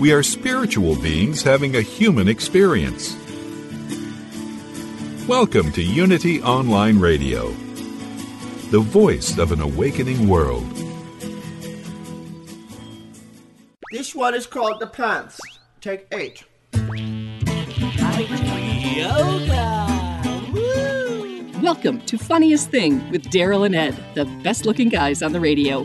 We are spiritual beings having a human experience. Welcome to Unity Online Radio, the voice of an awakening world. This one is called The Pants. Take eight. Yoga. Welcome to Funniest Thing with Daryl and Ed, the best looking guys on the radio.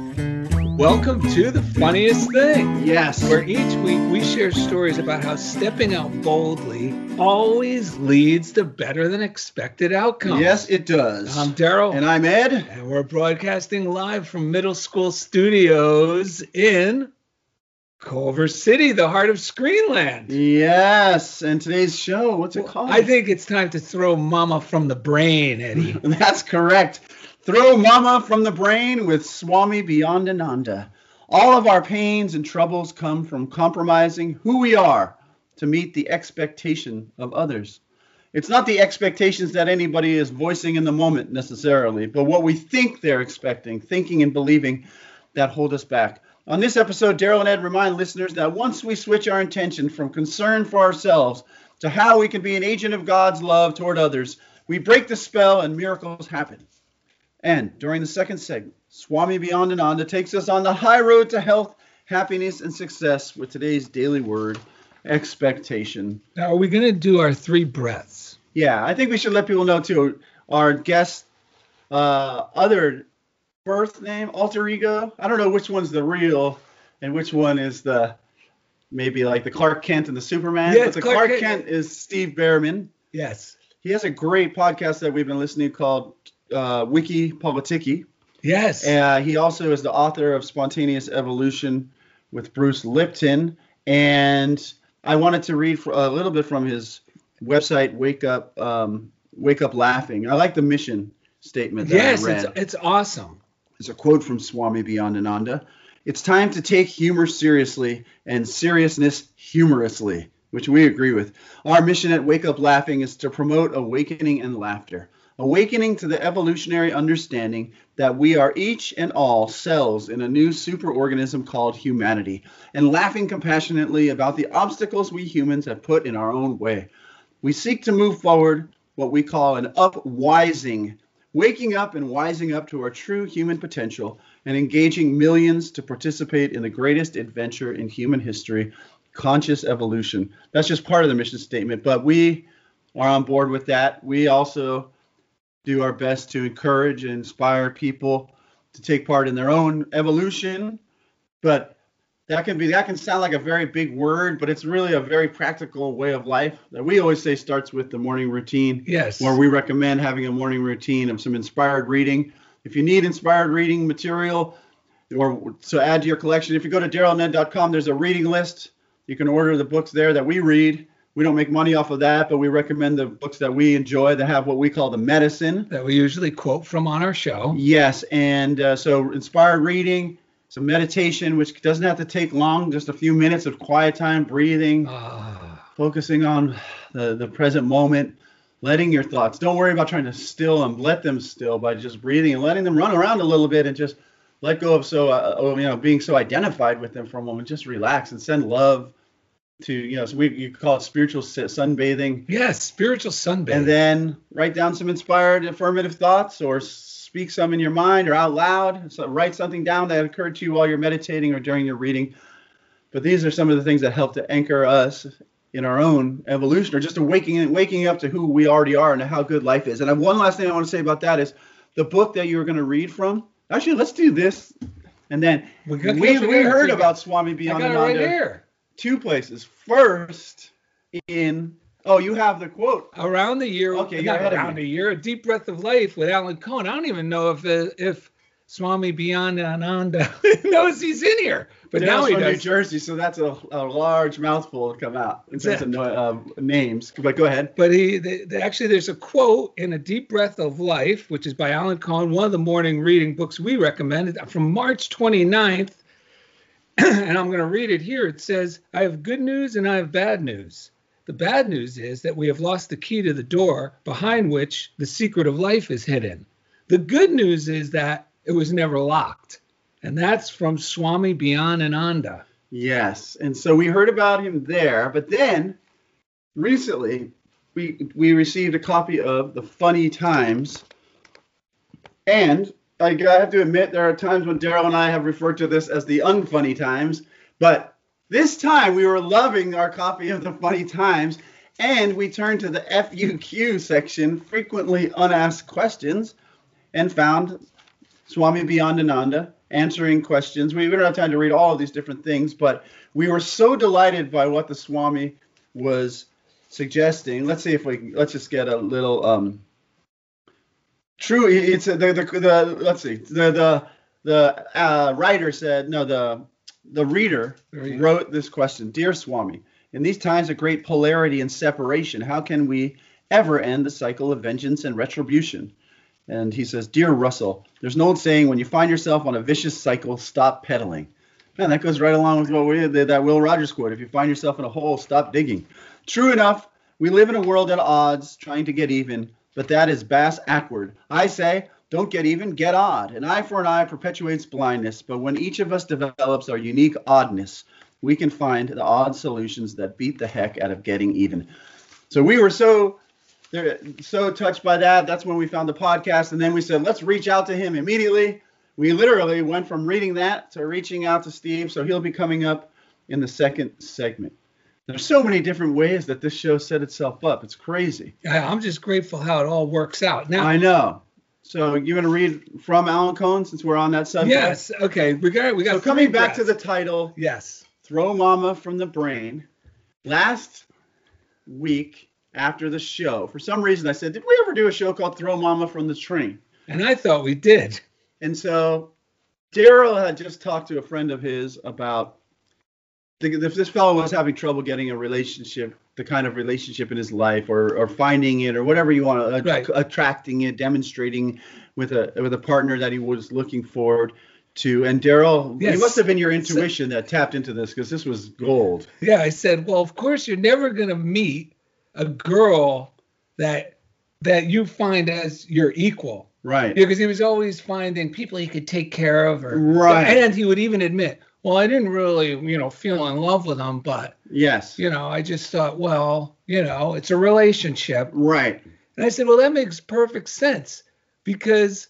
Welcome to the funniest thing. Yes. Where each week we share stories about how stepping out boldly always leads to better than expected outcomes. Yes, it does. I'm Daryl. and I'm Ed. and we're broadcasting live from Middle School Studios in Culver City, the heart of Screenland. Yes. And today's show, what's it called? I think it's time to throw Mama from the brain, Eddie. That's correct. Throw Mama from the brain with Swami Beyondananda. All of our pains and troubles come from compromising who we are to meet the expectation of others. It's not the expectations that anybody is voicing in the moment necessarily, but what we think they're expecting, thinking and believing that hold us back. On this episode, Daryl and Ed remind listeners that once we switch our intention from concern for ourselves to how we can be an agent of God's love toward others, we break the spell and miracles happen. And during the second segment, Swami Beyondananda takes us on the high road to health, happiness, and success with today's daily word, expectation. Now, are we going to do our three breaths? Yeah, I think we should let people know too. Our guest, uh, other birth name, alter ego. I don't know which one's the real and which one is the maybe like the Clark Kent and the Superman. Yeah, but the Clark Clark, Kent. Kent is Steve Bhaerman. Yes. He has a great podcast that we've been listening to called uh, Wiki Politiki. Yes. Uh, he also is the author of Spontaneous Evolution with Bruce Lipton. And I wanted to read for a little bit from his website, Wake Up, um, Wake Up Laughing. I like the mission statement that yes, I read. it's, it's awesome. It's a quote from Swami Beyondananda. It's time to take humor seriously and seriousness humorously, which we agree with. Our mission at Wake Up Laughing is to promote awakening and laughter. Awakening to the evolutionary understanding that we are each and all cells in a new superorganism called humanity, and laughing compassionately about the obstacles we humans have put in our own way. We seek to move forward what we call an upwising, waking up and wising up to our true human potential and engaging millions to participate in the greatest adventure in human history, conscious evolution. That's just part of the mission statement, but we are on board with that. We also do our best to encourage and inspire people to take part in their own evolution, but that can be that can sound like a very big word, but it's really a very practical way of life that we always say starts with the morning routine Yes. where we recommend having a morning routine of some inspired reading. If you need inspired reading material or to add to your collection, if you go to darylanded.com, there's a reading list. You can order the books there that we read. We don't make money off of that, but we recommend the books that we enjoy that have what we call the medicine. that we usually quote from on our show. Yes, and uh, so inspired reading, some meditation, which doesn't have to take long, just a few minutes of quiet time, breathing, Ah, focusing on the, the present moment, letting your thoughts. Don't worry about trying to still them. Let them still by just breathing and letting them run around a little bit and just let go of so uh, you know being so identified with them for a moment. Just relax and send love to you know. So we you call it spiritual sunbathing. yes, spiritual sunbathing. And then write down some inspired affirmative thoughts or speak some in your mind or out loud. So write something down that occurred to you while you're meditating or during your reading. But these are some of the things that help to anchor us in our own evolution, or just awakening waking up to who we already are and how good life is. And one last thing I want to say about that is the book that you were going to read from. Actually, let's do this, and then We we we, yes, we got- heard about Swami I Beyond got it right here. Two places. First, in oh, you have the quote. Around the year, Okay, not around a year, a deep breath of life with Alan Cohen. I don't even know if uh, if Swami Beyondananda knows he's in here, but now he from New. Jersey, so that's a, a large mouthful to come out in terms of uh, names. But go ahead. But he the, the- actually there's a quote in A Deep Breath of Life, which is by Alan Cohen, one of the morning reading books we recommended from March 29th. and I'm going to read it here. It says, I have good news and I have bad news. The bad news is that we have lost the key to the door behind which the secret of life is hidden. The good news is that it was never locked. And that's from Swami Beyondananda. Yes, and so we heard about him there, but then recently we we received a copy of the Funny Times, and I have to admit there are times when Daryl and I have referred to this as the unfunny times, but this time we were loving our copy of the Funny Times, and we turned to the FUQ section, frequently unasked questions, and found Swami Beyondananda answering questions. We, don't have time to read all of these different things, but we were so delighted by what the Swami was suggesting. Let's see if we can, let's just get a little um true it's the the, the let's see the the the uh, writer said no the the reader wrote this question dear swami in these times of great polarity and separation how can we ever end the cycle of vengeance and retribution and he says, Dear Russell, there's an old saying when you find yourself on a vicious cycle, stop pedaling. Man, that goes right along with what we did, that Will Rogers quote. If you find yourself in a hole, stop digging. True enough, we live in a world at odds, trying to get even, but that is bass awkward. I say, don't get even, get odd. An eye for an eye perpetuates blindness, but when each of us develops our unique oddness, we can find the odd solutions that beat the heck out of getting even. So we were so so touched by that. That's when we found the podcast, and then we said, let's reach out to him immediately. We literally went from reading that to reaching out to Steve, so he'll be coming up in the second segment. There's so many different ways that this show set itself up. It's crazy. I- I'm just grateful how it all works out. Now, I know. So you want to read from Alan Cohen since we're on that subject? yes, okay, we got we got So coming back to the title, yes. Throw Mama from the Brain. Last week after the show, for some reason I said, did we ever do a show called Throw Mama from the Train? And I thought we did. And so Daryl had just talked to a friend of his about the, if this fellow was having trouble getting a relationship, the kind of relationship in his life, or or finding it, or whatever you want to uh, Right. attracting it, demonstrating with a with a partner that he was looking forward to. And Daryl, Yes. it must have been your intuition that tapped into this because this was gold. Yeah, I said, well, of course you're never gonna meet a girl that that you find as your equal. Right. Because he was always finding people he could take care of, or Right. And he would even admit, well, I didn't really, you know, feel in love with him, but Yes. you know, I just thought, well, you know, it's a relationship. Right. And I said, well, that makes perfect sense because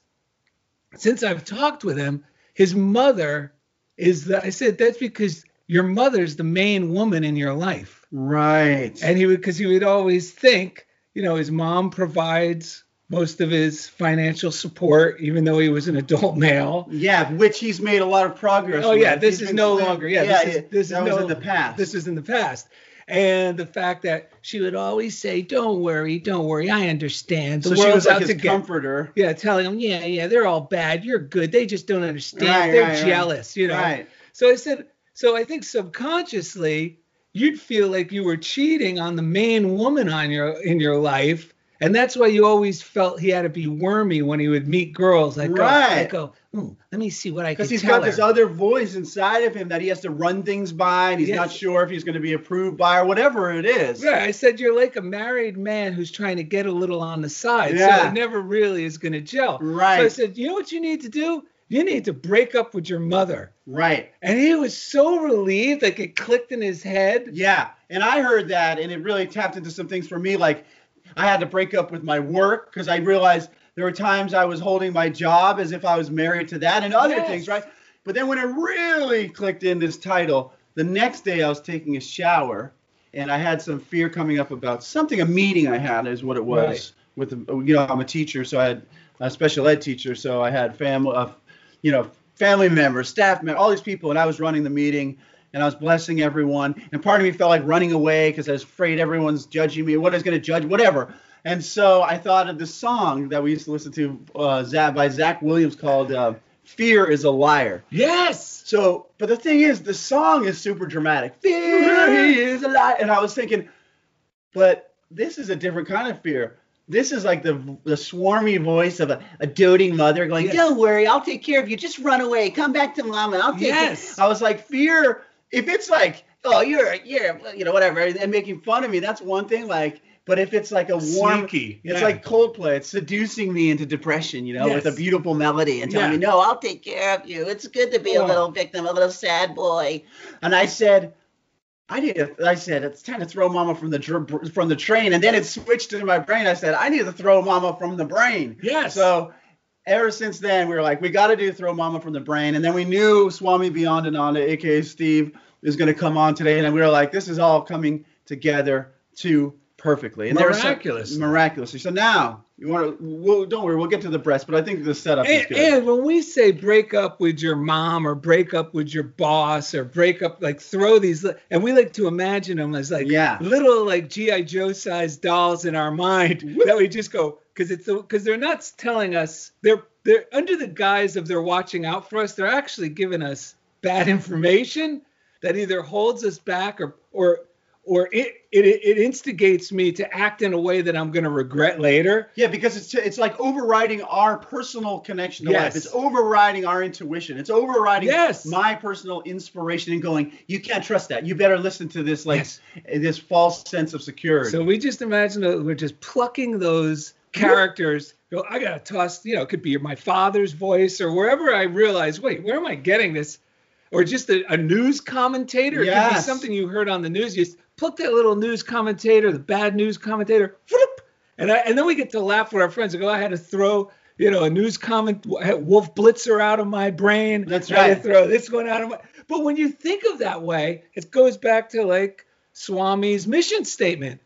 since I've talked with him, his mother is the, I said, that's because your mother's the main woman in your life. Right. And he would, because he would always think, you know, his mom provides most of his financial support, even though he was an adult male. yeah, which he's made a lot of progress. Oh yeah, this He's is no clear- longer. Yeah, yeah, this is this that is was no, in the past. This is in the past. And the fact that she would always say, "Don't worry, don't worry, I understand." The so she world's was like out his to get. comforter. Yeah, telling him, "Yeah, yeah, they're all bad. You're good. They just don't understand. Right, they're right, right. jealous." You know. Right. So I said, so I think subconsciously you'd feel like you were cheating on the main woman on your in your life. And that's why you always felt he had to be wormy when he would meet girls. Like, go, Right. like go, hmm, let me see what I can do. Because he's got this other voice inside of him that he has to run things by, and he's Yes. not sure if he's going to be approved by or whatever it is. Yeah, I said you're like a married man who's trying to get a little on the side. Yeah. So it never really is going to gel. Right. So I said, you know what you need to do? You need to break up with your mother. Right. And he was so relieved, like it clicked in his head. Yeah. And I heard that, and it really tapped into some things for me. Like, I had to break up with my work because I realized there were times I was holding my job as if I was married to that and other Yes. things, right? But then when it really clicked in this title, the next day I was taking a shower and I had some fear coming up about something. A meeting I had is what it was Right. with you know I'm a teacher, so I had a special ed teacher, so I had family, uh, you know, family members, staff members, all these people, and I was running the meeting. And I was blessing everyone, and part of me felt like running away because I was afraid everyone's judging me. What is going to judge? Whatever. And so I thought of this song that we used to listen to uh, Zach, by Zach Williams called uh, "Fear Is a Liar." Yes. So, but the thing is, the song is super dramatic. Fear is a liar, And I was thinking, but this is a different kind of fear. This is like the the swarmy voice of a, a doting mother going, Yes. "Don't worry, I'll take care of you. Just run away. Come back to mama. I'll take Yes. it." I was like, fear. If it's like, oh, you're you're you know whatever, and making fun of me, that's one thing. Like, but if it's like a warm, Sneaky, it's yeah. like Coldplay. It's seducing me into depression, you know, with a beautiful melody and telling Yeah. me, no, I'll take care of you. It's good to be a Oh. little victim, a little sad boy. And I said, I need to, I said, it's time to throw mama from the from the train. And then it switched into my brain. I said, I need to throw mama from the brain. Yes. So ever since then, we were like, we got to do throw mama from the brain. And then we knew Swami Beyondananda, aka Steve, is going to come on today. And we were like, this is all coming together too perfectly. And was some- Miraculously. So now you want to, we'll, don't worry, we'll get to the breast, but I think the setup is And, good. and when we say break up with your mom or break up with your boss or break up, like throw these, and we like to imagine them as like Yeah. little like GI Joe sized dolls in our mind that we just go because it's because they're not telling us they're they're under the guise of they're watching out for us. They're actually giving us bad information that either holds us back or or or it it, it instigates me to act in a way that I'm going to regret later. Yeah, because it's it's like overriding our personal connection to Yes. life. It's overriding our intuition. It's overriding Yes. my personal inspiration and going, you can't trust that. You better listen to this like Yes. this false sense of security. So we just imagine that we're just plucking those characters. Go, I gotta toss, you know, it could be my father's voice or wherever I realize, wait, where am I getting this? Or just a, a news commentator. It could be something you heard on the news. You just pluck that little news commentator, the bad news commentator, whoop, and I, and then we get to laugh with our friends and go, I had to throw, you know, a news comment, Wolf Blitzer out of my brain. That's I right. throw this one out of my. But when you think of that way, it goes back to like Swami's mission statement.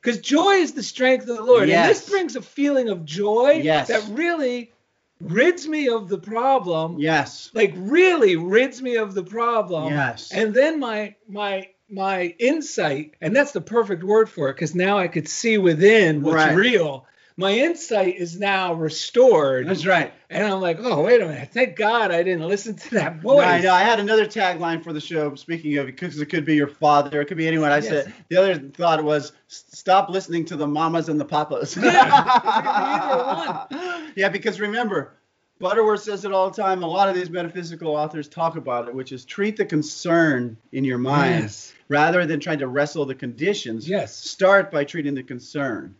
Because joy is the strength of the Lord. And this brings a feeling of joy Yes. that really rids me of the problem. yes. Like really rids me of the problem. Yes. And then my my my insight, and that's the perfect word for it, because now I could see within what's Right. real. My insight is now restored. That's right. And I'm like, oh, wait a minute. Thank God I didn't listen to that voice. I know. I had another tagline for the show. Speaking of, because it could be your father, it could be anyone. I Yes. said the other thought was stop listening to the mamas and the papas. Yeah, yeah, because remember, Butterworth says it all the time. A lot of these metaphysical authors talk about it, which is treat the concern in your mind Yes. rather than trying to wrestle the conditions. Yes. Start by treating the concern,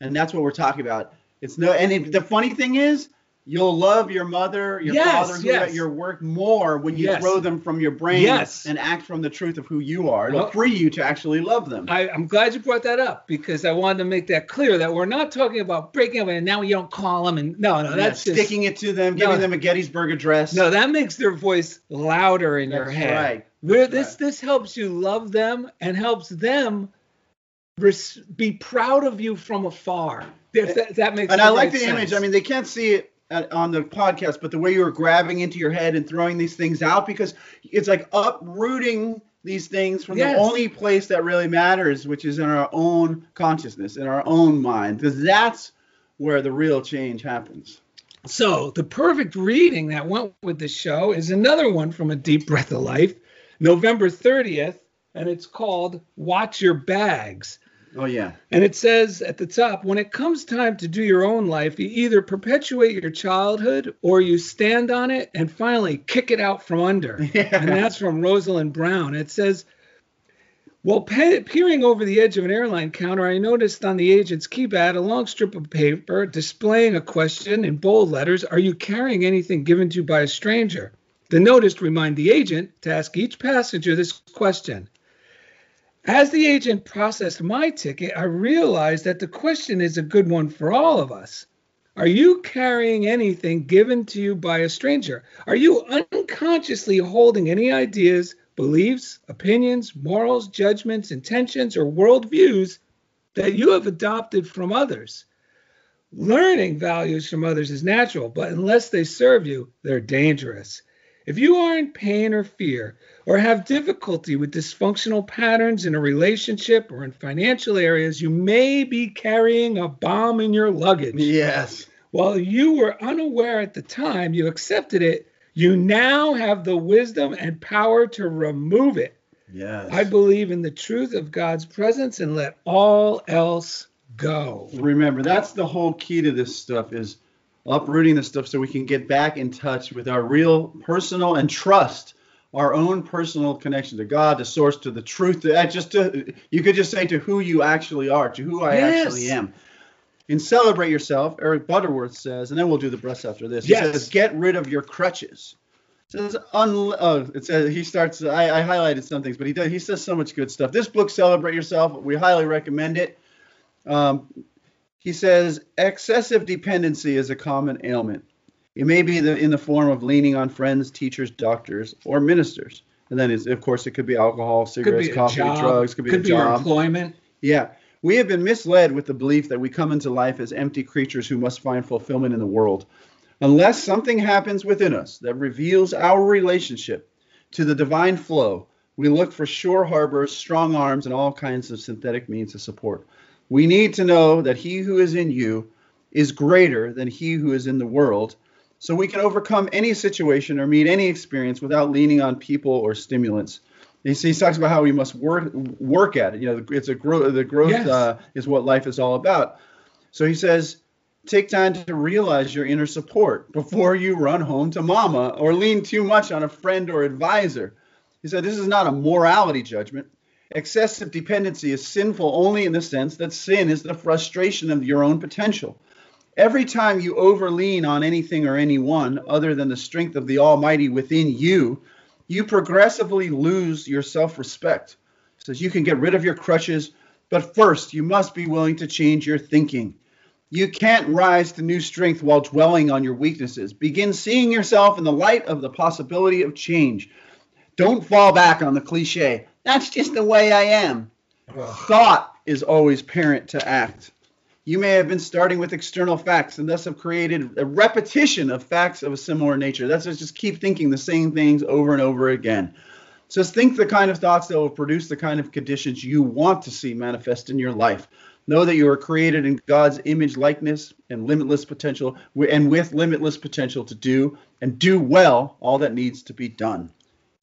and that's what we're talking about. It's no, and it, the funny thing is, you'll love your mother, your Yes, father, yes. your work more when you Yes. throw them from your brain Yes. and act from the truth of who you are. It'll Well- free you to actually love them. I, I'm glad you brought that up because I wanted to make that clear that we're not talking about breaking up and now you don't call them and no, no, Yeah, that's just, sticking it to them, giving No. them a Gettysburg Address. no, that makes their voice louder in your head. right. Where this right. this helps you love them and helps them res- be proud of you from afar. If that, that makes and I like the image. I mean, they can't see it at, on the podcast, but the way you were grabbing into your head and throwing these things out, because it's like uprooting these things from Yes. the only place that really matters, which is in our own consciousness, in our own mind, because that's where the real change happens. So, the perfect reading that went with the show is another one from A Deep Breath of Life, November 30th, and it's called Watch Your Bags. Oh yeah, And it says at the top when it comes time to do your own life, you either perpetuate your childhood or you stand on it and finally kick it out from under. Yeah. And that's from Rosalind Brown. It says, while pe- peering over the edge of an airline counter, I noticed on the agent's keypad a long strip of paper displaying a question in bold letters Are you carrying anything given to you by a stranger? The notice reminded the agent to ask each passenger this question as the agent processed my ticket, I realized that the question is a good one for all of us. Are you carrying anything given to you by a stranger? Are you unconsciously holding any ideas, beliefs, opinions, morals, judgments, intentions, or worldviews that you have adopted from others. Learning values from others is natural, but unless they serve you, they're dangerous. If you are in pain or fear, or have difficulty with dysfunctional patterns in a relationship or in financial areas, you may be carrying a bomb in your luggage. Yes. While you were unaware at the time you accepted it, you now have the wisdom and power to remove it. Yes. I believe in the truth of God's presence and let all else go. Remember, that's the whole key to this stuff is uprooting this stuff so we can get back in touch with our real personal and trust our own personal connection to God, to source, to the truth. To, just to, you could just say to who you actually are, to who I Yes. actually am. And celebrate yourself, Eric Butterworth says, and then we'll do the breath after this. He Yes. says, get rid of your crutches. It says, un- oh, it says he starts. I, I highlighted some things, but he does. He says so much good stuff. This book, Celebrate Yourself, we highly recommend it. Um, he says excessive dependency is a common ailment. It may be the, in the form of leaning on friends, teachers, doctors, or ministers. And then, of course, it could be alcohol, Could cigarettes, be coffee, job, drugs. Could be a your job. employment. Yeah. We have been misled with the belief that we come into life as empty creatures who must find fulfillment in the world. Unless something happens within us that reveals our relationship to the divine flow, we look for shore harbors, strong arms, and all kinds of synthetic means of support. We need to know that he who is in you is greater than he who is in the world, so we can overcome any situation or meet any experience without leaning on people or stimulants. He, he talks about how we must work work at it. You know, it's a growth. The growth Yes. uh, is what life is all about. So he says, take time to realize your inner support before you run home to mama or lean too much on a friend or advisor. He said, this is not a morality judgment. Excessive dependency is sinful only in the sense that sin is the frustration of your own potential. Every time you overlean on anything or anyone other than the strength of the Almighty within you, you progressively lose your self respect. Says you can get rid of your crutches, but first you must be willing to change your thinking. You can't rise to new strength while dwelling on your weaknesses. Begin seeing yourself in the light of the possibility of change. Don't fall back on the cliche. That's just the way I am. Thought is always parent to act. You may have been starting with external facts and thus have created a repetition of facts of a similar nature. That's just keep thinking the same things over and over again. Just think the kind of thoughts that will produce the kind of conditions you want to see manifest in your life. Know that you are created in God's image, likeness, and limitless potential, and with limitless potential to do and do well all that needs to be done.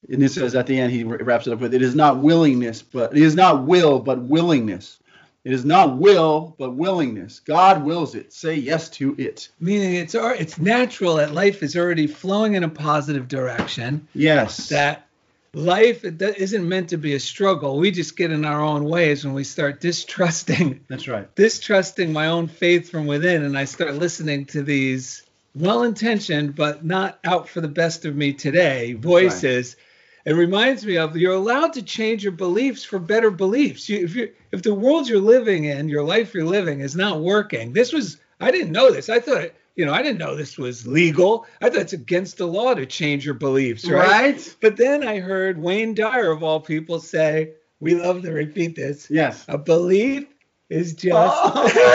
And it says at the end, he wraps it up with, "It is not willingness, but it is not will, but willingness. It is not will, but willingness. God wills it. Say yes to it. Meaning it's it's natural that life is already flowing in a positive direction. Yes. That life do- isn't meant to be a struggle. We just get in our own ways when we start distrusting That's right. distrusting my own faith from within and I start listening to these well-intentioned but not out for the best of me today voices. It reminds me of you're allowed to change your beliefs for better beliefs. You, if you if the world you're living in, your life you're living is not working. This was I didn't know this. I thought you know, I didn't know this was legal. I thought it's against the law to change your beliefs, right? Right? But then I heard Wayne Dyer of all people say, we love to repeat this. Yes. A belief is just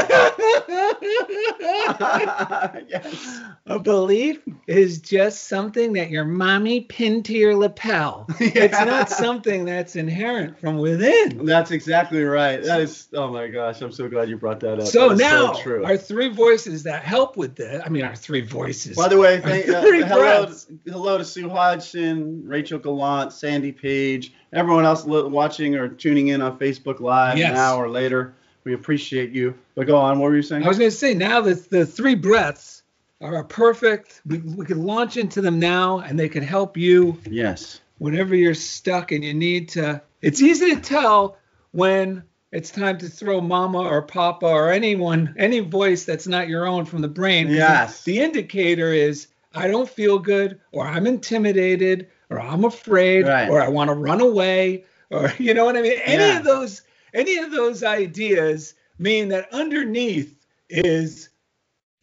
yes. a belief is just something that your mommy pinned to your lapel. It's not something that's inherent from within. That's exactly right. That is. Oh my gosh, I'm so glad you brought that up. So That now true. our three voices that help with this. I mean, our three voices. By the way, thank, uh, hello, breaths. hello to Sue Hodgson, Rachel Gallant, Sandy Page, everyone else watching or tuning in on Facebook Live Yes. now or later. We appreciate you. But go on. What were you saying? I was going to say now that the three breaths are perfect. We, we could launch into them now, and they can help you yes. whenever you're stuck and you need to. It's easy to tell when it's time to throw mama or papa or anyone, any voice that's not your own from the brain. Yes. The, the indicator is I don't feel good, or I'm intimidated, or I'm afraid, Right. or I want to run away, or you know what I mean. Any Yeah. of those, any of those ideas mean that underneath is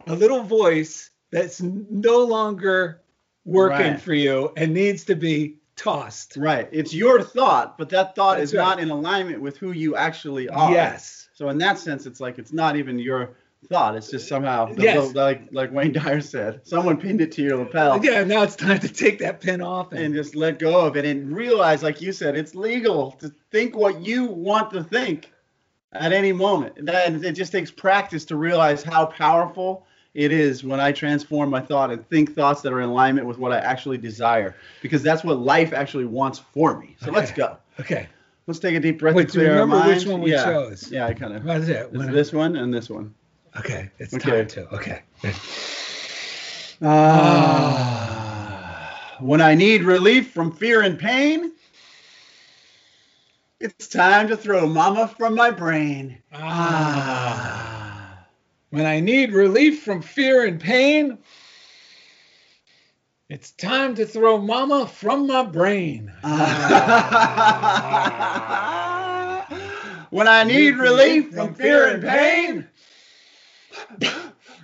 a little voice that's no longer working Right. for you and needs to be tossed. Right. It's your thought, but that thought That's is right. not in alignment with who you actually are. Yes. So in that sense, it's like it's not even your thought. It's just somehow, Yes. like like Wayne Dyer said, someone pinned it to your lapel. Yeah, now it's time to take that pin off and, And just let go of it and realize, like you said, it's legal to think what you want to think at any moment. And it just takes practice to realize how powerful it is when I transform my thought and think thoughts that are in alignment with what I actually desire. Because that's what life actually wants for me. So let's go. okay. Let's take a deep breath Wait, to do you clear remember which one we yeah. chose? Yeah, I kind of. What is it? This one and this one. Okay, it's Okay. time to. Okay. Ah. when I need relief from fear and pain, it's time to throw mama from my brain. Ah. When I need relief from fear and pain, it's time to throw mama from my brain. when I need relief from fear and pain,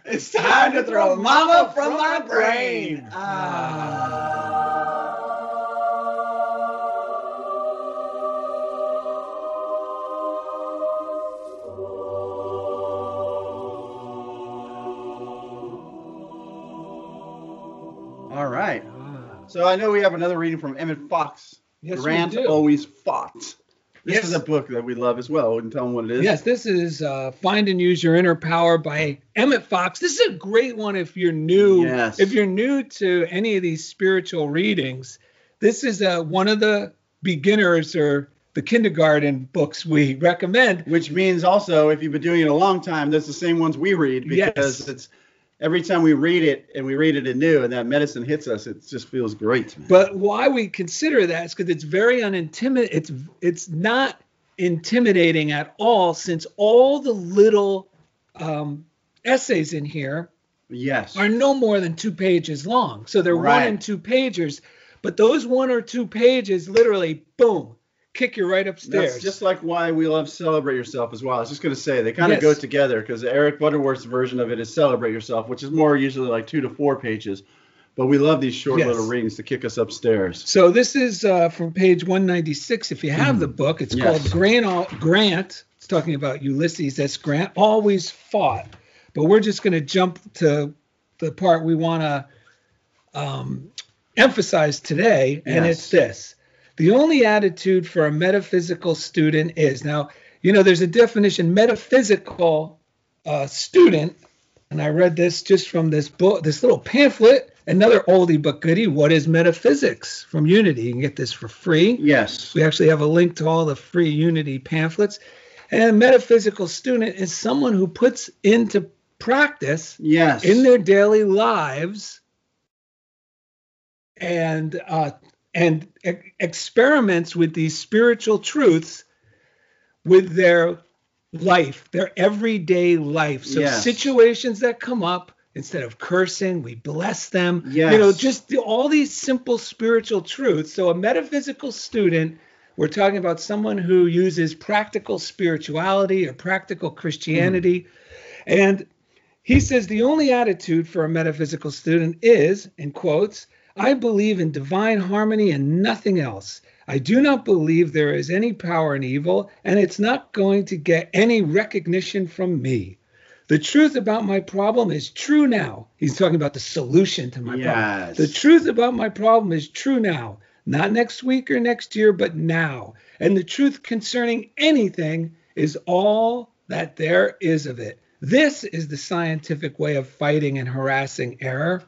it's time to throw mama from my brain. Ah. All right. So I know we have another reading from Emmett Fox. Yes, we Grant do. always fought. This Yes. is a book that we love as well. We can tell them what it is. Yes, this is uh, Find and Use Your Inner Power by Emmett Fox. This is a great one if you're new. Yes. If you're new to any of these spiritual readings, this is uh, one of the beginners or the kindergarten books we recommend. Which means also, if you've been doing it a long time, that's the same ones we read because Yes. it's every time we read it and we read it anew and that medicine hits us, it just feels great. man. But why we consider that is because it's very unintimidating. It's it's not intimidating at all, since all the little um, essays in here Yes. are no more than two pages long. So they're one and two pages but those one or two pages literally, boom, kick you right upstairs. That's just like why we love Celebrate Yourself as well. I was just going to say they kind of Yes. go together because Eric Butterworth's version of it is Celebrate Yourself, which is more usually like two to four pages. But we love these short Yes. little readings to kick us upstairs. so this is uh, from page 196. If you have the book, it's Yes. called Grant. Grant. It's talking about Ulysses S. Grant. Always fought, but we're just going to jump to the part we want to um, emphasize today, and it's this. The only attitude for a metaphysical student is now, you know, there's a definition metaphysical uh, student, and I read this just from this book, this little pamphlet, another oldie but goodie. What is metaphysics from Unity? You can get this for free. Yes. We actually have a link to all the free Unity pamphlets. And a metaphysical student is someone who puts into practice Yes. in their daily lives and uh, and e- experiments with these spiritual truths with their life, their everyday life. So Yes. situations that come up, instead of cursing, we bless them. Yes. You know, just the, all these simple spiritual truths. So a metaphysical student, we're talking about someone who uses practical spirituality or practical Christianity. And he says the only attitude for a metaphysical student is, in quotes, I believe in divine harmony and nothing else. I do not believe there is any power in evil, and it's not going to get any recognition from me. The truth about my problem is true now. He's talking about the solution to my problem. The truth about my problem is true now. Not next week or next year, but now. And the truth concerning anything is all that there is of it. This is the scientific way of fighting and harassing error.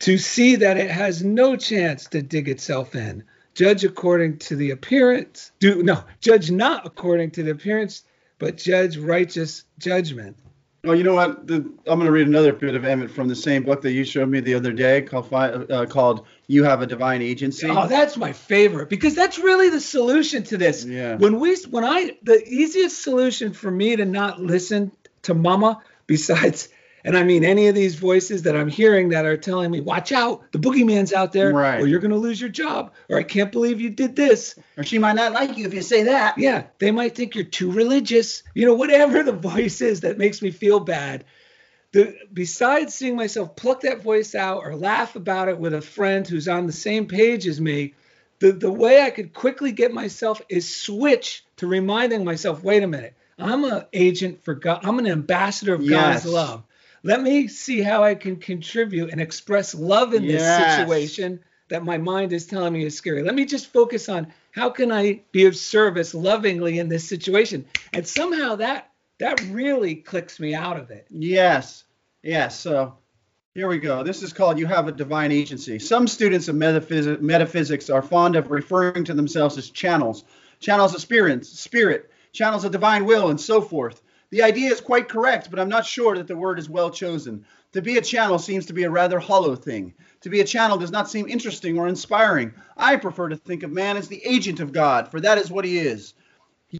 To see that it has no chance to dig itself in. Judge according to the appearance. Do no, judge not according to the appearance, but judge righteous judgment. Oh, you know what? The, I'm going to read another bit of Emmett from the same book that you showed me the other day called, uh, called You Have a Divine Agency. Oh, that's my favorite because that's really the solution to this. Yeah. When we, when I, the easiest solution for me to not listen to Mama, besides, and I mean any of these voices that I'm hearing that are telling me, "Watch out, the boogeyman's out there," Right. or "You're going to lose your job," or "I can't believe you did this." Or she might not like you if you say that. Yeah, they might think you're too religious. You know, whatever the voice is that makes me feel bad. The, besides seeing myself pluck that voice out or laugh about it with a friend who's on the same page as me, the, the way I could quickly get myself is switch to reminding myself, wait a minute, I'm an agent for God. I'm an ambassador of Yes. God's love. Let me see how I can contribute and express love in this Yes. situation that my mind is telling me is scary. Let me just focus on how can I be of service lovingly in this situation. And somehow that that really clicks me out of it. Yes. Yes. So here we go. This is called You Have a Divine Agency. Some students of metaphys- metaphysics are fond of referring to themselves as channels, channels of spirit, spirit, channels of divine will, and so forth. The idea is quite correct, but I'm not sure that the word is well chosen. To be a channel seems to be a rather hollow thing. To be a channel does not seem interesting or inspiring. I prefer to think of man as the agent of God, for that is what he is.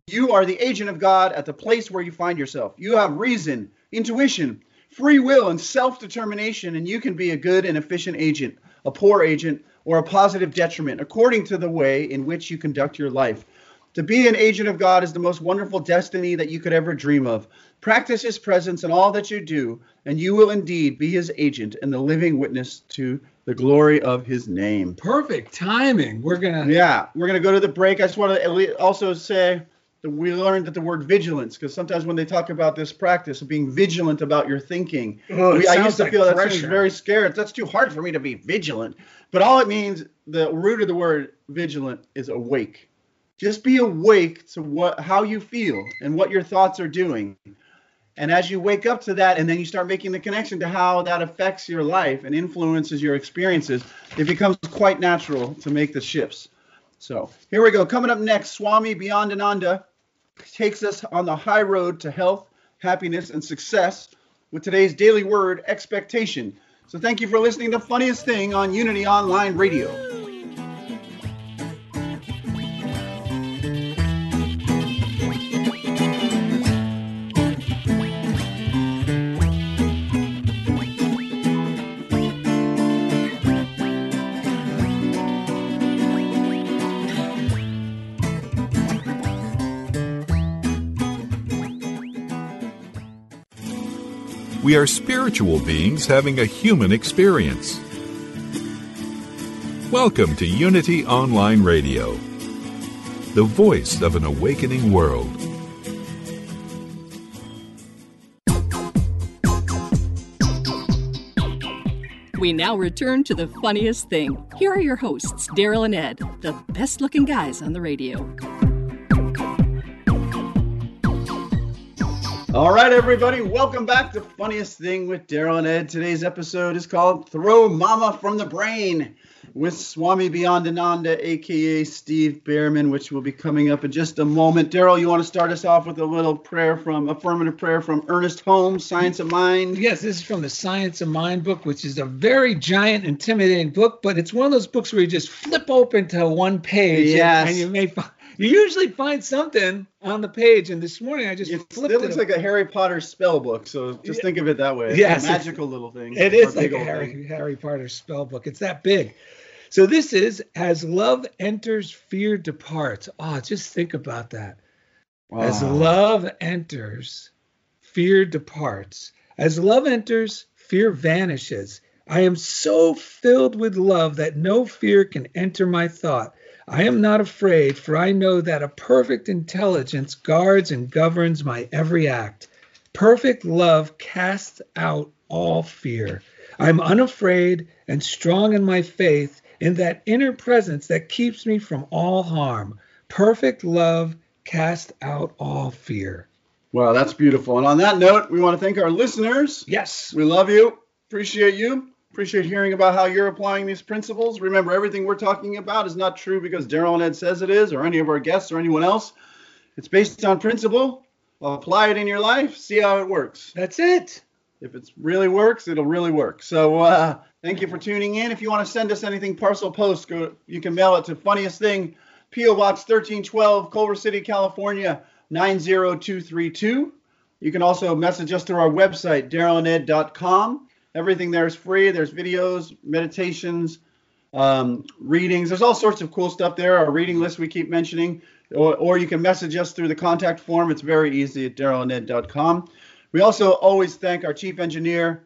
You are the agent of God at the place where you find yourself. You have reason, intuition, free will, and self determination, and you can be a good and efficient agent, a poor agent, or a positive detriment, according to the way in which you conduct your life. To be an agent of God is the most wonderful destiny that you could ever dream of. Practice His presence in all that you do, and you will indeed be His agent and the living witness to the glory of His name. Perfect timing. We're gonna Yeah, we're gonna go to the break. I just want to also say that we learned that the word vigilance, because sometimes when they talk about this practice of being vigilant about your thinking, Oh, we, I used to like feel that seems pressure. very scared. That's too hard for me to be vigilant. But all it means, the root of the word vigilant is awake. Just be awake to what how you feel and what your thoughts are doing. And as you wake up to that, and then you start making the connection to how that affects your life and influences your experiences, it becomes quite natural to make the shifts. So here we go. Coming up next, Swami Beyondananda takes us on the high road to health, happiness, and success with today's daily word, expectation. So thank you for listening to Funniest Thing on Unity Online Radio. We are spiritual beings having a human experience. Welcome to Unity Online Radio, the voice of an awakening world. We now return to the funniest thing. Here are your hosts, Daryl and Ed, the best looking guys on the radio. All right, everybody, welcome back to Funniest Thing with Daryl and Ed. Today's episode is called Throw Mama from the Brain with Swami Beyondananda, aka Steve Bhaerman, which will be coming up in just a moment. Daryl, you want to start us off with a little prayer from affirmative prayer from Ernest Holmes, Science of Mind? Yes, this is from the Science of Mind book, which is a very giant, intimidating book, but it's one of those books where you just flip open to one page and- and, you may find, you usually find something on the page. And this morning I just flipped It flipped still looks it. like a Harry Potter spell book, so just Yeah. think of it that way. It's Yes, a magical little thing. It is like a Harry, thing. Harry Potter spell book. It's that big. So this is as love enters, fear departs. Oh, just think about that. As love enters, fear departs. As love enters, fear vanishes. I am so filled with love that no fear can enter my thought. I am not afraid, for I know that a perfect intelligence guards and governs my every act. Perfect love casts out all fear. I'm unafraid and strong in my faith in that inner presence that keeps me from all harm. Perfect love casts out all fear. Wow, that's beautiful. And on that note, we want to thank our listeners. Yes. We love you. Appreciate you. Appreciate hearing about how you're applying these principles. Remember, everything we're talking about is not true because Daryl and Ed says it is, or any of our guests, or anyone else. It's based on principle. Apply it in your life. See how it works. That's it. If it really works, it'll really work. So uh, thank you for tuning in. If you want to send us anything parcel post, go. You can mail it to Funniest Thing, PO Box 1312, Culver City, California 90232. You can also message us through our website, darylanded.com. Everything there is free. There's videos, meditations, um, readings. There's all sorts of cool stuff there. Our reading list we keep mentioning, or, or you can message us through the contact form. It's very easy at darylanded.com. We also always thank our chief engineer,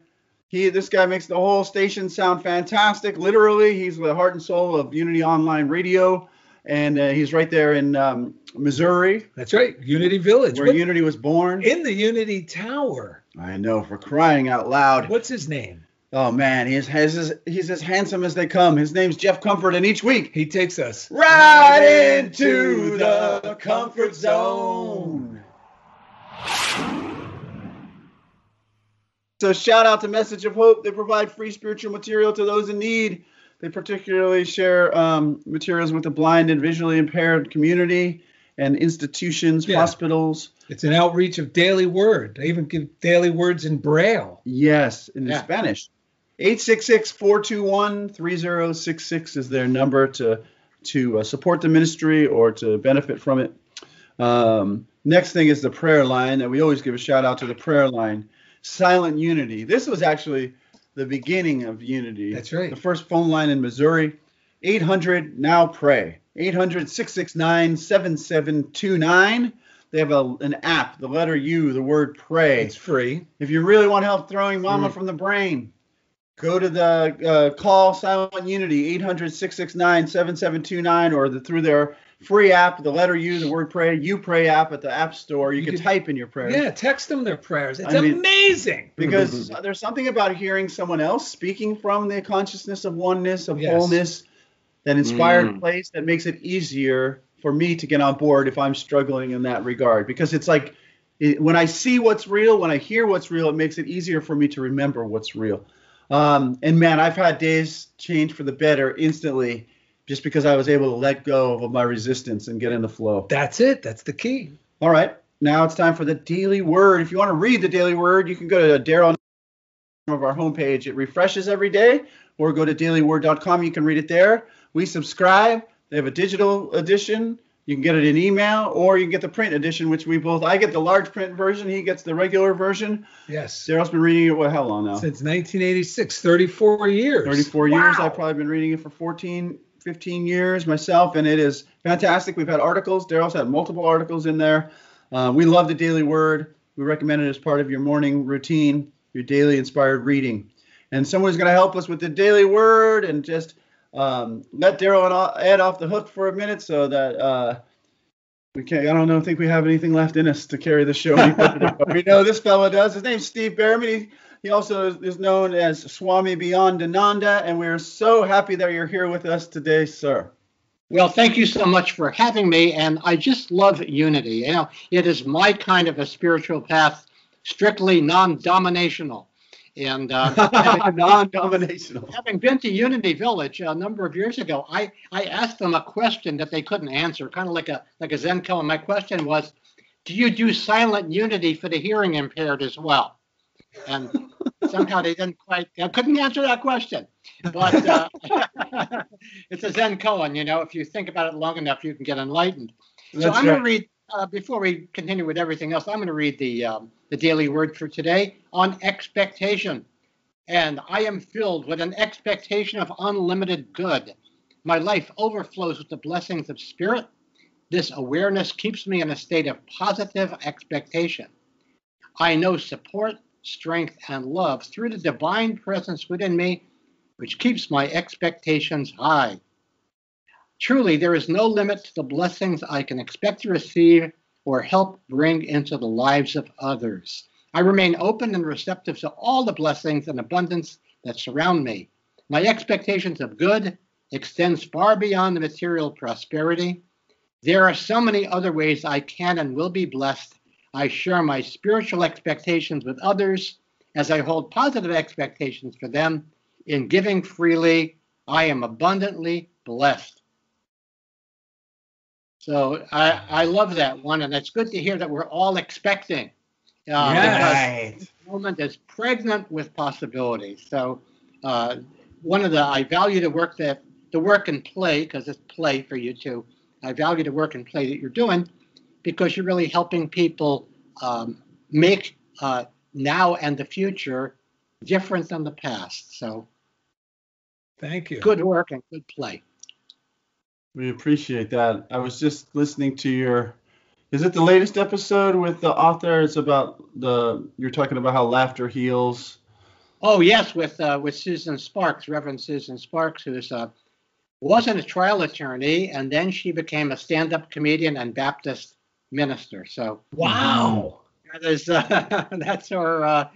He, this guy makes the whole station sound fantastic. Literally, he's the heart and soul of Unity Online Radio, and uh, he's right there in um, Missouri, That's right, Unity Village. where What- Unity was born. in the Unity Tower. I know, for crying out loud. What's his name? Oh man, he's has his, he's as handsome as they come. His name's Jeff Comfort, and each week He takes us right into the comfort zone. So shout out to Message of Hope. They provide free spiritual material to those in need. They particularly share um, materials with the blind and visually impaired community and institutions, Yeah. hospitals. It's an outreach of daily word. They even give daily words in Braille. Yes, in Yeah. Spanish. 866-421-3066 is their number to to uh, support the ministry or to benefit from it. Um, next thing is the prayer line, and we always give a shout out to the prayer line. Silent Unity. This was actually the beginning of Unity. That's right. The first phone line in Missouri. 800 now pray. 800 669 7729. They have a, an app, the letter U, the word pray. It's free. If you really want help throwing mama Mm. from the brain, go to the uh, call Silent Unity 800-669-7729 or the, through their free app, the letter U, the word pray, you pray app at the App Store. You, You can could- type in your prayer. Yeah, text them their prayers. It's I mean- amazing. Because there's something about hearing someone else speaking from the consciousness of oneness, of Yes. wholeness, that inspired Mm. place that makes it easier for me to get on board if I'm struggling in that regard. Because it's like it, when I see what's real, when I hear what's real, it makes it easier for me to remember what's real. Um, and man, I've had days change for the better instantly just because I was able to let go of my resistance and get in the flow. That's it. That's the key. All right, now it's time for the daily word. If you want to read the daily word, you can go to Daryl of our homepage. It refreshes every day, or go to dailyword.com. You can read it there. We subscribe. They have a digital edition. You can get it in email, or you can get the print edition, which we both. I get the large print version. He gets the regular version. Yes. Daryl's been reading it. What? How long now? Since 1986, 34 years. 34 years. I've probably been reading it for 14, 15 years myself, and it is fantastic. We've had articles. Daryl's had multiple articles in there. Uh, we love the Daily Word. We recommend it as part of your morning routine, your daily inspired reading. And someone's going to help us with the Daily Word and just um, let Daryl and Ed off the hook for a minute so that uh, we can't. I don't know. think we have anything left in us to carry the show. any further, but we know this fellow does. His name's Steve Bhaerman. He, he also is, known as Swami Beyondananda, and we're so happy that you're here with us today, sir. Well, thank you so much for having me. And I just love unity. You know, it is my kind of a spiritual path, strictly non dominational. And uh, having, Non-dominational. having been to Unity Village a number of years ago, I, I asked them a question that they couldn't answer, kind of like a like a Zen koan. My question was, do you do silent unity for the hearing impaired as well? And somehow they didn't quite, I couldn't answer that question. But uh, it's a Zen koan, you know, if you think about it long enough, you can get enlightened. so I'm gonna read, uh, before we continue with everything else, I'm going to read the, um, the daily word for today on expectation. And I am filled with an expectation of unlimited good. My life overflows with the blessings of spirit. This awareness keeps me in a state of positive expectation. I know support, strength, and love through the divine presence within me, which keeps my expectations high. Truly, there is no limit to the blessings I can expect to receive or help bring into the lives of others. I remain open and receptive to all the blessings and abundance that surround me. My expectations of good extends far beyond the material prosperity. There are so many other ways I can and will be blessed. I share my spiritual expectations with others as I hold positive expectations for them. In giving freely, I am abundantly blessed. So I, I love that one, and it's good to hear that we're all expecting. Uh, Yes. because the moment is pregnant with possibilities. So uh, one of the I value the work that the work and play because it's play for you too. I value the work and play that you're doing because you're really helping people um, make uh, now and the future different than the past. So Thank you. good work and good play. We appreciate that. I was just listening to your. Is it the latest episode with the author? It's about the. You're talking about how laughter heals. Oh yes, with uh, with Susan Sparks, Reverend Susan Sparks, who's uh, wasn't a trial attorney, and then she became a stand-up comedian and Baptist minister. So Wow. that is uh, that's her, uh,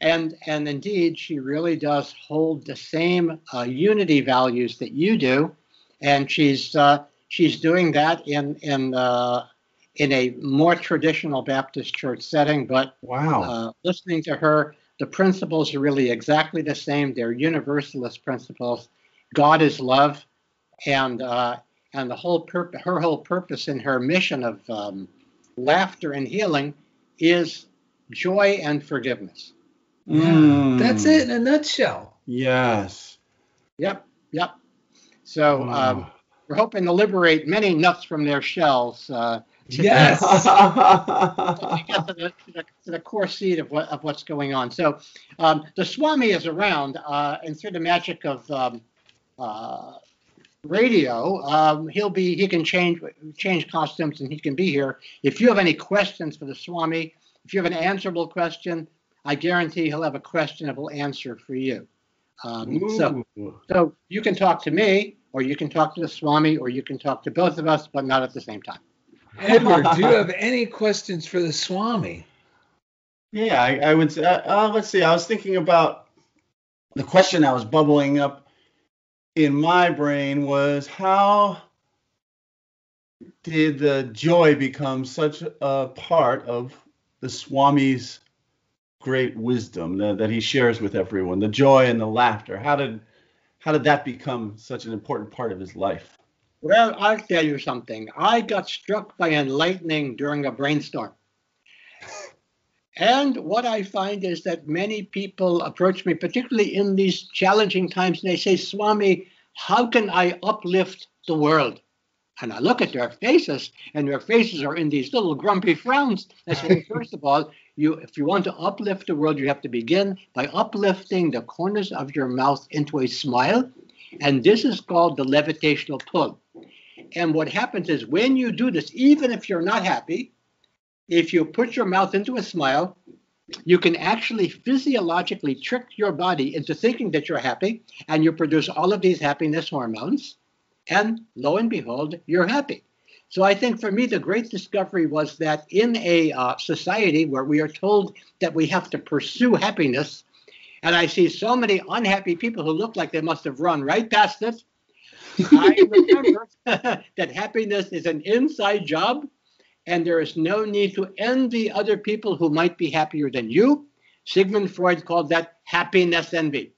and and indeed she really does hold the same uh, unity values that you do, and she's uh, she's doing that in in uh, in a more traditional Baptist church setting, but Wow. uh, listening to her, the principles are really exactly the same. They're universalist principles. God is love, and uh, and the whole purpose, her whole purpose in her mission of um, laughter and healing is joy and forgiveness. Mm. That's it in a nutshell. Yes. Yep, yep. So um, Wow. we're hoping to liberate many nuts from their shells. Uh, to Yes. to get to the, to the, to the core seed of what of what's going on. So um, the Swami is around, uh, and through the magic of um, uh, radio, um, he'll be he can change change costumes and he can be here. If you have any questions for the Swami, if you have an answerable question, I guarantee he'll have a questionable answer for you. Um, so so you can talk to me, or you can talk to the Swami, or you can talk to both of us, but not at the same time. Edward, do you have any questions for the Swami? Yeah, I, I would say, uh, uh, let's see, I was thinking about the question that was bubbling up in my brain was how did the joy become such a part of the Swami's great wisdom that, that he shares with everyone, the joy and the laughter? How did how did that become such an important part of his life? Well, I'll tell you something. I got struck by enlightening during a brainstorm. And what I find is that many people approach me, particularly in these challenging times, and they say, Swami, how can I uplift the world? And I look at their faces, and their faces are in these little grumpy frowns. I say, first of all, you, if you want to uplift the world, you have to begin by uplifting the corners of your mouth into a smile. And this is called the levitational pull. And what happens is when you do this, even if you're not happy, if you put your mouth into a smile, you can actually physiologically trick your body into thinking that you're happy, and you produce all of these happiness hormones. And lo and behold, you're happy. So I think for me, the great discovery was that in a uh, society where we are told that we have to pursue happiness, and I see so many unhappy people who look like they must have run right past it. I remember that happiness is an inside job, and there is no need to envy other people who might be happier than you. Sigmund Freud called that happiness envy.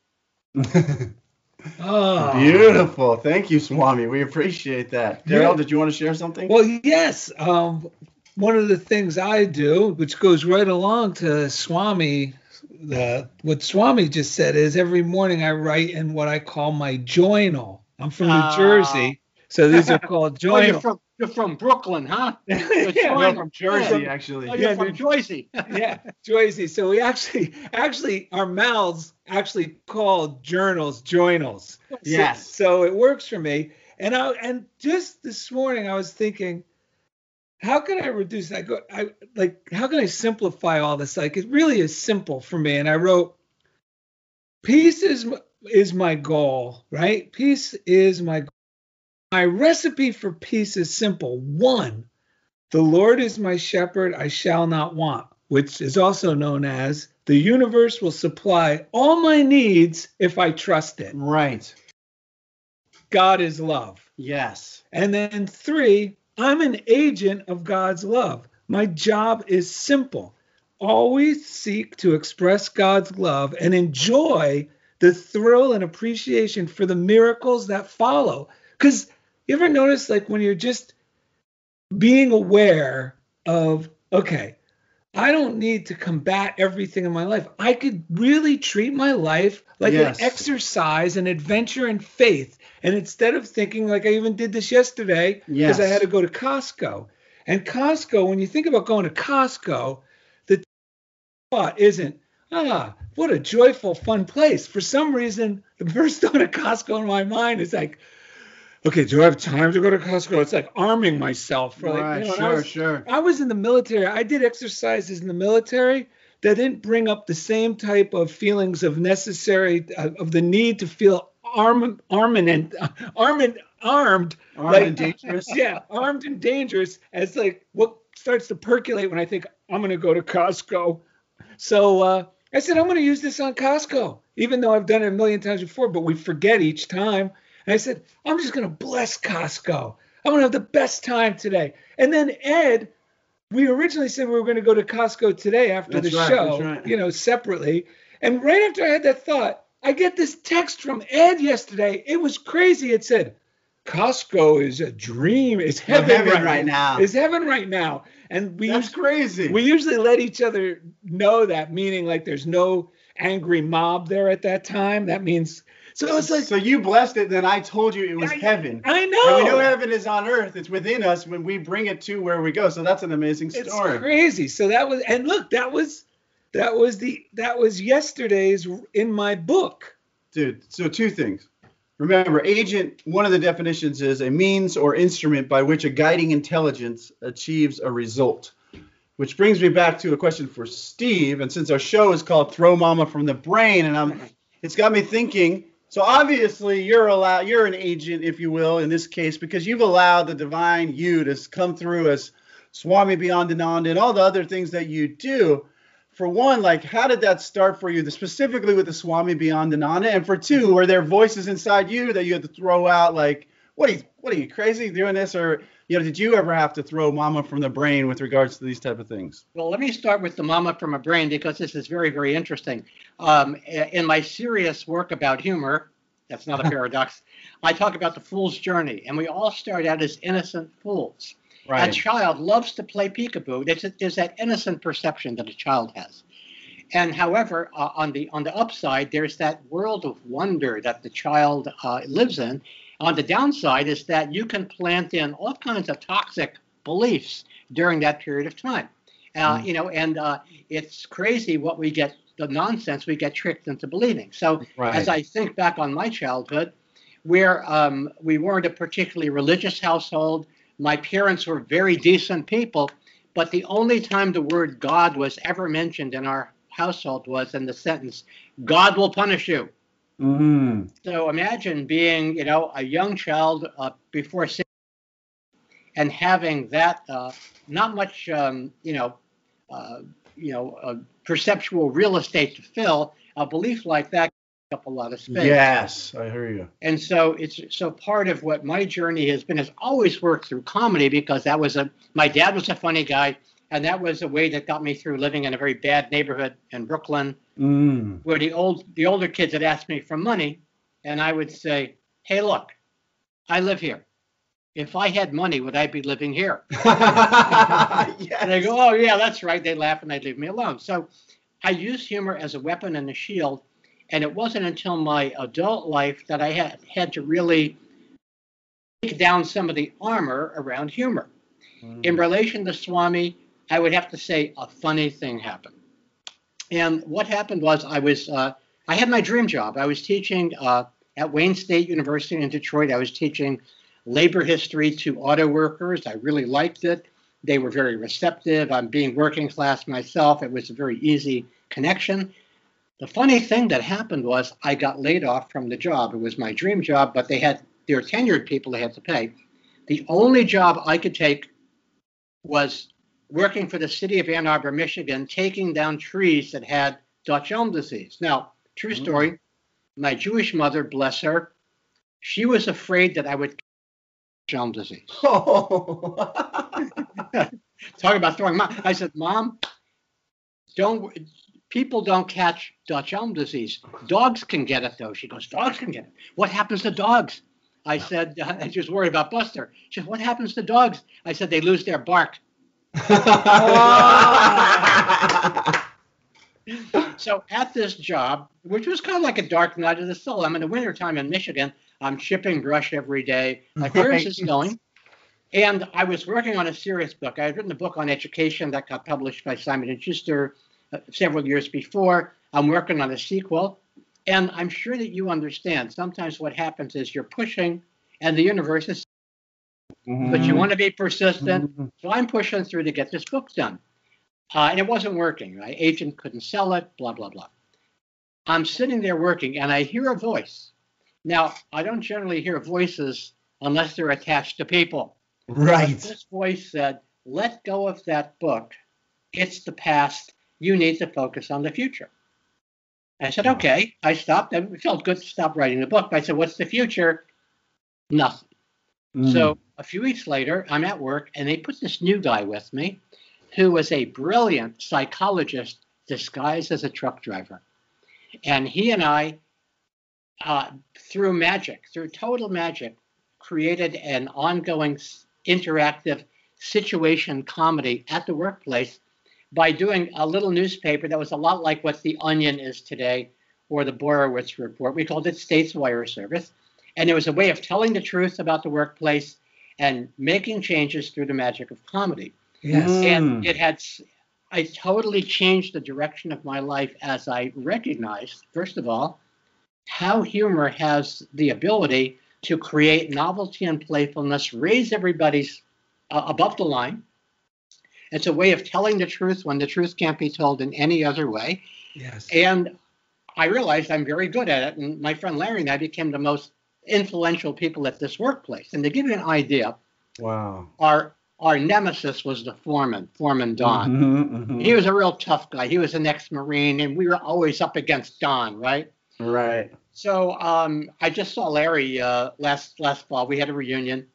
Oh, Beautiful. Thank you, Swami. We appreciate that. Yeah. Daryl, did you want to share something? Well, yes. Um, one of the things I do, which goes right along to Swami, the what Swami just said is every morning I write in what I call my journal. I'm from New Ah. Jersey, so these are called Oh, you're journal. from you're from Brooklyn, huh? You're Yeah, from Jersey, yeah. actually. Oh, you're Yeah, from Jersey. yeah, Jersey. So we actually, actually, our mouths actually call journals journals. Yes. So, it works for me. And I and just this morning I was thinking, how can I reduce? I go, I like, how can I simplify all this? Like, it really is simple for me. And I wrote, peace is is my goal, right? Peace is my goal. My recipe for peace is simple. One, the Lord is my shepherd, I shall not want, which is also known as the universe will supply all my needs if I trust it. Right. God is love. Yes. And then three, I'm an agent of God's love. My job is simple. Always seek to express God's love and enjoy the thrill and appreciation for the miracles that follow. Because you ever notice, like, when you're just being aware of, okay, I don't need to combat everything in my life. I could really treat my life like Yes. an exercise, an adventure in faith. And instead of thinking like I even did this yesterday, because I had to go to Costco. And Costco, when you think about going to Costco, the thought isn't, ah, what a joyful, fun place. For some reason, the first thought of Costco in my mind is like, okay, do I have time to go to Costco? It's like arming myself for like, right. you know, and I sure, was- sure. I was in the military. I did exercises in the military that didn't bring up the same type of feelings of necessary uh, of the need to feel arm armed and uh, armed armed Armed like, and dangerous. yeah armed and dangerous as like what starts to percolate when i think i'm going to go to costco so uh, i said i'm going to use this on costco even though i've done it a million times before but we forget each time and i said i'm just going to bless costco i'm going to have the best time today and then ed we originally said we were going to go to Costco today after That's the right, show, right. you know, separately. And right after I had that thought, I get this text from Ed yesterday. It was crazy. It said, Costco is a dream. It's heaven, heaven right, right now. It's heaven right now. And we That's us- crazy. we usually let each other know that, meaning like there's no angry mob there at that time. That means so it's like so you blessed it, then I told you it was I- heaven. I And know. we know heaven is on earth. It's within us when we bring it to where we go. So that's an amazing story. It's crazy. So that was and look, that was that was the that was yesterday's in my book. Dude, so two things. Remember, agent, one of the definitions is a means or instrument by which a guiding intelligence achieves a result. Which brings me back to a question for Steve. And since our show is called Throw Mama from the Brain, and I'm it's got me thinking. So obviously you're allowed you're an agent, if you will, in this case, because you've allowed the divine you to come through as Swami Beyondananda and all the other things that you do for one, like how did that start for you, specifically with the Swami Beyondananda? And for two, were there voices inside you that you had to throw out, like, what are you, what are you crazy doing this, or you know, did you ever have to throw Mama from the brain with regards to these type of things? Well, let me start with the mama from a brain because this is very, very interesting. Um, in my serious work about humor, that's not a paradox, I talk about the fool's journey, and we all start out as innocent fools. Right. A child loves to play peekaboo. There's, there's that innocent perception that a child has. And however, uh, on the on the upside, there's that world of wonder that the child uh, lives in. On the downside is that you can plant in all kinds of toxic beliefs during that period of time. Uh, You know, and uh, it's crazy what we get, the nonsense we get tricked into believing. So Right. as I think back on my childhood, where um, we weren't a particularly religious household, my parents were very decent people, but the only time the word God was ever mentioned in our household was in the sentence, God will punish you. Mm-hmm. So imagine being, you know, a young child uh, before six and having that uh, not much, um, you know, uh, you know, uh, perceptual real estate to fill. A belief like that up a lot of space. Yes, I hear you. And so it's so part of what my journey has been has always worked through comedy because that was a my dad was a funny guy and that was a way that got me through living in a very bad neighborhood in Brooklyn Mm. where the old the older kids had asked me for money and I would say, "Hey, look, I live here. If I had money, would I be living here?" And they go, "Oh yeah, that's right." They laugh and they leave me alone. So I use humor as a weapon and a shield, and it wasn't until my adult life that I had had to really take down some of the armor around humor. In relation to Swami, I would have to say a funny thing happened. And what happened was I was uh, I had my dream job. I was teaching uh, at Wayne State University in Detroit. I was teaching labor history to auto workers. I really liked it. They were very receptive. I'm being working class myself. It was a very easy connection. The funny thing that happened was I got laid off from the job. It was my dream job, but they had their tenured people they had to pay. The only job I could take was working for the city of Ann Arbor, Michigan, taking down trees that had Dutch elm disease. Now, true mm-hmm. story, my Jewish mother, bless her, she was afraid that I would get Dutch elm disease. Oh. Talk about throwing mom. I said, Mom, don't people don't catch Dutch elm disease. Dogs can get it though. She goes, Dogs can get it. What happens to dogs? I said, I just worried about Buster. She said, What happens to dogs? I said, They lose their bark. So at this job, which was kind of like a dark night of the soul, I'm in the wintertime in Michigan. I'm chipping brush every day. Like, where is this going? And I was working on a serious book. I had written a book on education that got published by Simon and Schuster uh, several years before. I'm working on a sequel, and I'm sure that you understand. Sometimes what happens is you're pushing, and the universe is, but you mm-hmm. want to be persistent. Mm-hmm. So I'm pushing through to get this book done. uh, and it wasn't working. My agent couldn't sell it. Blah blah blah. I'm sitting there working, and I hear a voice. Now I don't generally hear voices unless they're attached to people. But Right. this voice said, "Let go of that book. It's the past. You need to focus on the future." I said, mm. "Okay." I stopped. It felt good to stop writing the book. But I said, "What's the future?" Nothing. Mm. So a few weeks later, I'm at work, and they put this new guy with me, who was a brilliant psychologist disguised as a truck driver, and he and I, uh, through magic, through total magic, created an ongoing interactive situation comedy at the workplace by doing a little newspaper that was a lot like what the Onion is today or the Borowitz Report. We called it States Wire Service. And it was a way of telling the truth about the workplace and making changes through the magic of comedy. Yes. Mm. And it had I totally changed the direction of my life as I recognized, first of all, how humor has the ability to create novelty and playfulness, raise everybody's uh, above the line. It's a way of telling the truth when the truth can't be told in any other way. Yes. And I realized I'm very good at it. And my friend Larry and I became the most influential people at this workplace. And to give you an idea, Wow. our our nemesis was the foreman, Foreman Don. Mhm, mhm. He was a real tough guy. He was an ex-marine, and we were always up against Don, right? Right. So um, I just saw Larry uh, last last fall. We had a reunion,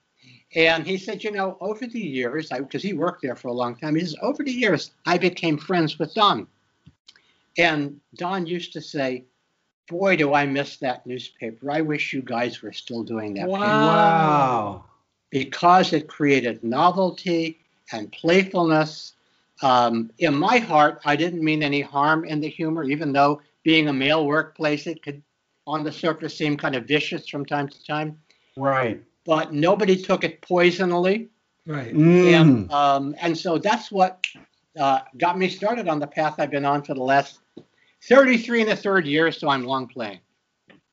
and he said, you know, over the years, because he worked there for a long time, he says, over the years, I became friends with Don. And Don used to say, boy, do I miss that newspaper. I wish you guys were still doing that. Wow. Wow. because it created novelty and playfulness. Um, in my heart, I didn't mean any harm in the humor, even though being a male workplace, it could, on the surface, seem kind of vicious from time to time. Right. But nobody took it poisonally, Right. Mm. and um, and so that's what uh, got me started on the path I've been on for the last 33 and a third years. So I'm long playing.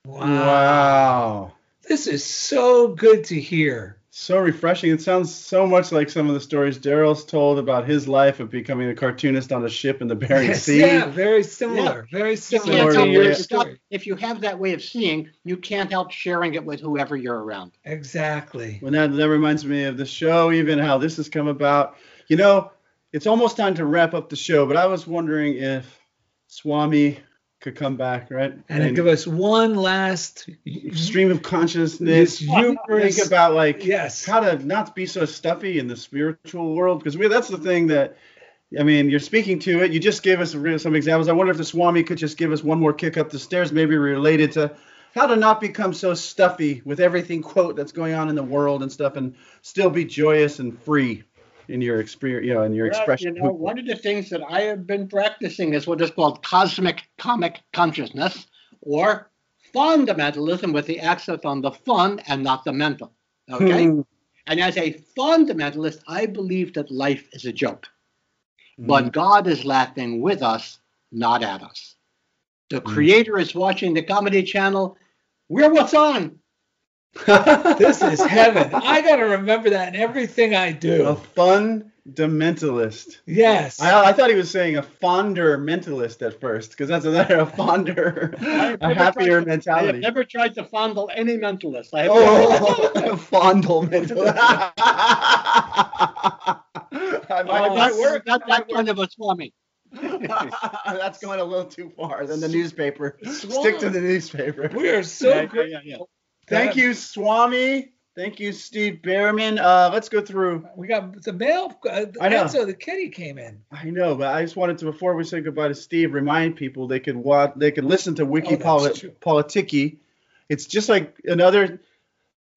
Wow. This is so good to hear. So refreshing. It sounds so much like some of the stories Daryl's told about his life of becoming a cartoonist on a ship in the Bering Yes, Sea. yeah, very similar. Very If you, similar can't to help your it, it's not- story. if you have that way of seeing, you can't help sharing it with whoever you're around. Exactly. When that, that reminds me of the show, even how this has come about. You know, it's almost time to wrap up the show, but I was wondering if Swami could come back, right? And give us one last stream of consciousness. You Think about like Yes. how to not be so stuffy in the spiritual world because we that's the thing that I mean you're speaking to it. You just gave us some examples. I wonder if the Swami could just give us one more kick up the stairs, maybe related to how to not become so stuffy with everything quote that's going on in the world and stuff, and still be joyous and free in your experience, you know, in your Well, expression. You know, one of the things that I have been practicing is what is called cosmic comic consciousness or fundamentalism with the accent on the fun and not the mental. Okay? Hmm. and as a fundamentalist, I believe that life is a joke, Hmm. but God is laughing with us, not at us. The creator is watching the comedy channel. We're what's on. This is heaven. I got to remember that in everything I do. A fundamentalist. Yes. I, I thought he was saying a fonder mentalist at first, because that's another a fonder, I've a happier tried to- I have mentality. never tried to fondle any mentalist. I have Oh, fondle mentalist. I might, Oh, might work. Not that kind of a swami. That's going a little too far than the newspaper. Swami. Stick to the newspaper. we are so Yeah, yeah, great. yeah, yeah. Thank you, Swami. Thank you, Steve Bhaerman. Uh, let's go through. We got the mail. Uh, I know. Enzo, the kitty came in. I know, but I just wanted to before we say goodbye to Steve, remind people they could watch, they could listen to Wiki Oh, Poli- true. Politiki. It's just like another,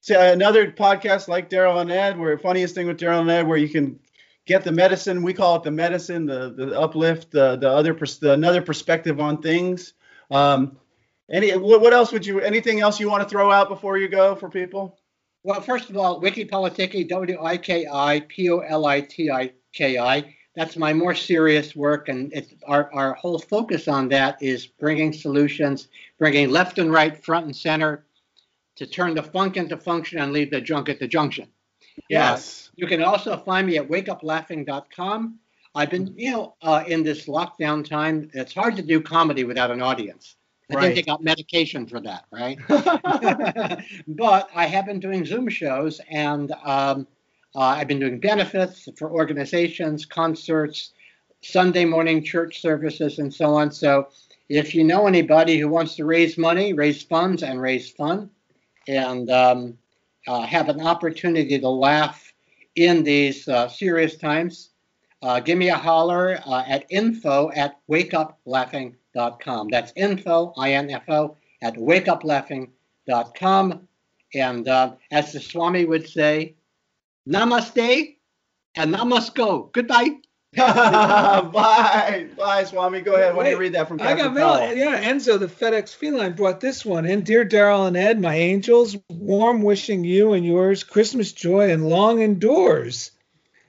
say another podcast like Daryl and Ed, where funniest thing with Daryl and Ed, where you can get the medicine. We call it the medicine, the the uplift, the the other pers- the another perspective on things. Um, any what, else would you? Anything else you want to throw out before you go for people? Well, first of all, Wiki Politiki, W I K I P O L I T I K I. That's my more serious work, and it's our, our whole focus on that is bringing solutions, bringing left and right, front and center, to turn the funk into function and leave the junk at the junction. Yes. You can also find me at wakeuplaughing.com. I've been, you know, uh, in this lockdown time, it's hard to do comedy without an audience. I Right. think they got medication for that, right? but I have been doing Zoom shows, and um, uh, I've been doing benefits for organizations, concerts, Sunday morning church services, and so on. So, if you know anybody who wants to raise money, raise funds, and raise fun, and um, uh, have an opportunity to laugh in these uh, serious times, uh, give me a holler uh, at info at wakeuplaughing.com. That's info, I-N-F-O, at wakeuplaughing.com. And uh, as the Swami would say, namaste and namasko. Goodbye. bye, bye, Swami. Go ahead. Why don't you read that from I got mail. Yeah, Enzo, the FedEx feline, brought this one in. Dear Daryl and Ed, my angels, warm wishing you and yours Christmas joy and long endures.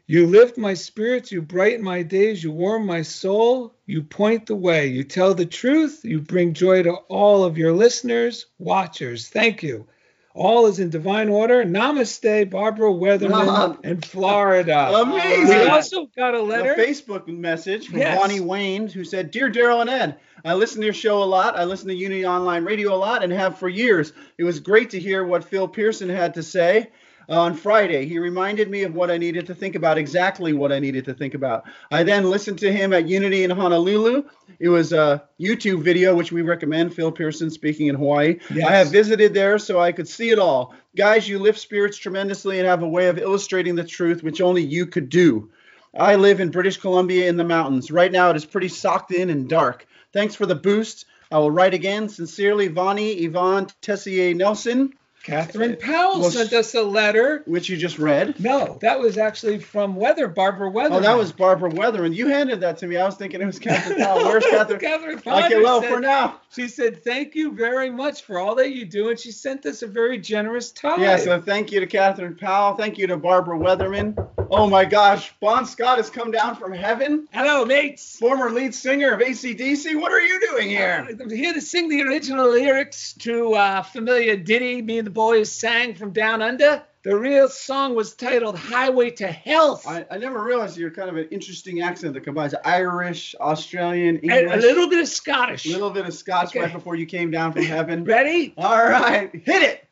You lift my spirits, you brighten my days, you warm my soul, you point the way, you tell the truth, you bring joy to all of your listeners, watchers. Thank you. All is in divine order. Namaste, Barbara Weatherman in Florida. Amazing. We also got a letter. A Facebook message from Yes. Bonnie Wayne who said, Dear Daryl and Ed, I listen to your show a lot. I listen to Unity Online Radio a lot and have for years. It was great to hear what Phil Pearson had to say Uh, on Friday. He reminded me of what I needed to think about, exactly what I needed to think about. I then listened to him at Unity in Honolulu. It was a YouTube video, which we recommend, Phil Pearson speaking in Hawaii. Yes. I have visited there so I could see it all. Guys, you lift spirits tremendously and have a way of illustrating the truth, which only you could do. I live in British Columbia in the mountains. Right now, it is pretty socked in and dark. Thanks for the boost. I will write again. Sincerely, Vonnie Yvonne Tessier Nelson, Catherine Powell Well, sent us a letter. which you just read. No, that was actually from Weather, Barbara Weather. Oh, that was Barbara Weather, and you handed that to me. I was thinking it was Catherine Powell. Where's Catherine? Catherine Powell. Okay, well, said, for now. She said, Thank you very much for all that you do. And she sent us a very generous tithe. Yeah, so thank you to Catherine Powell. Thank you to Barbara Weatherman. Oh my gosh, Bon Scott has come down from heaven. Hello, mates. Former lead singer of ACDC. What are you doing here? Uh, I'm here to sing the original lyrics to a familiar ditty me and the boys sang from Down Under. The real song was titled Highway to Health. I, I never realized you're kind of an interesting accent that combines Irish, Australian, and English, a little bit of Scottish. A little bit of Scots Okay. right before you came down from heaven. Ready? All right, hit it.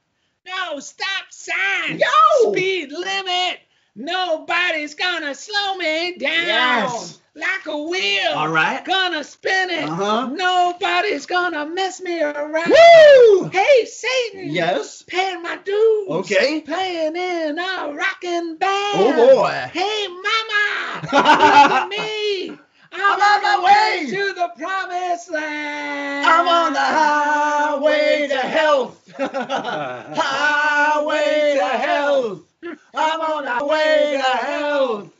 No stop sign. Yo! Speed limit. Nobody's gonna slow me down. Yes. Like a wheel. All right. Gonna spin it. Uh-huh. Nobody's gonna mess me around. Woo! Hey, Satan. Yes. Paying my dues. Okay. Playing in a rocking band. Oh boy. Hey, mama. Look me. I'm, on my way. to the promised land. I'm on the highway to health. highway to health. I'm on the way to health.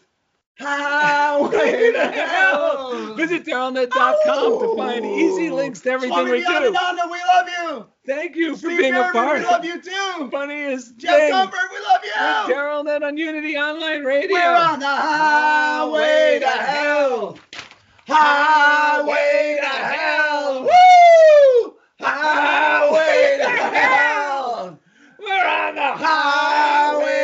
Highway to health. Visit darylanded.com to find easy links to everything Swami we do. Beyondananda, we love you. Thank you for Steve being a part. we love you too. Funniest Jeff thing. Comfort, we love With you. Daryl Net on Unity Online Radio. We're on the highway to health. Highway to hell. Woo! Highway to hell. We're on the Highway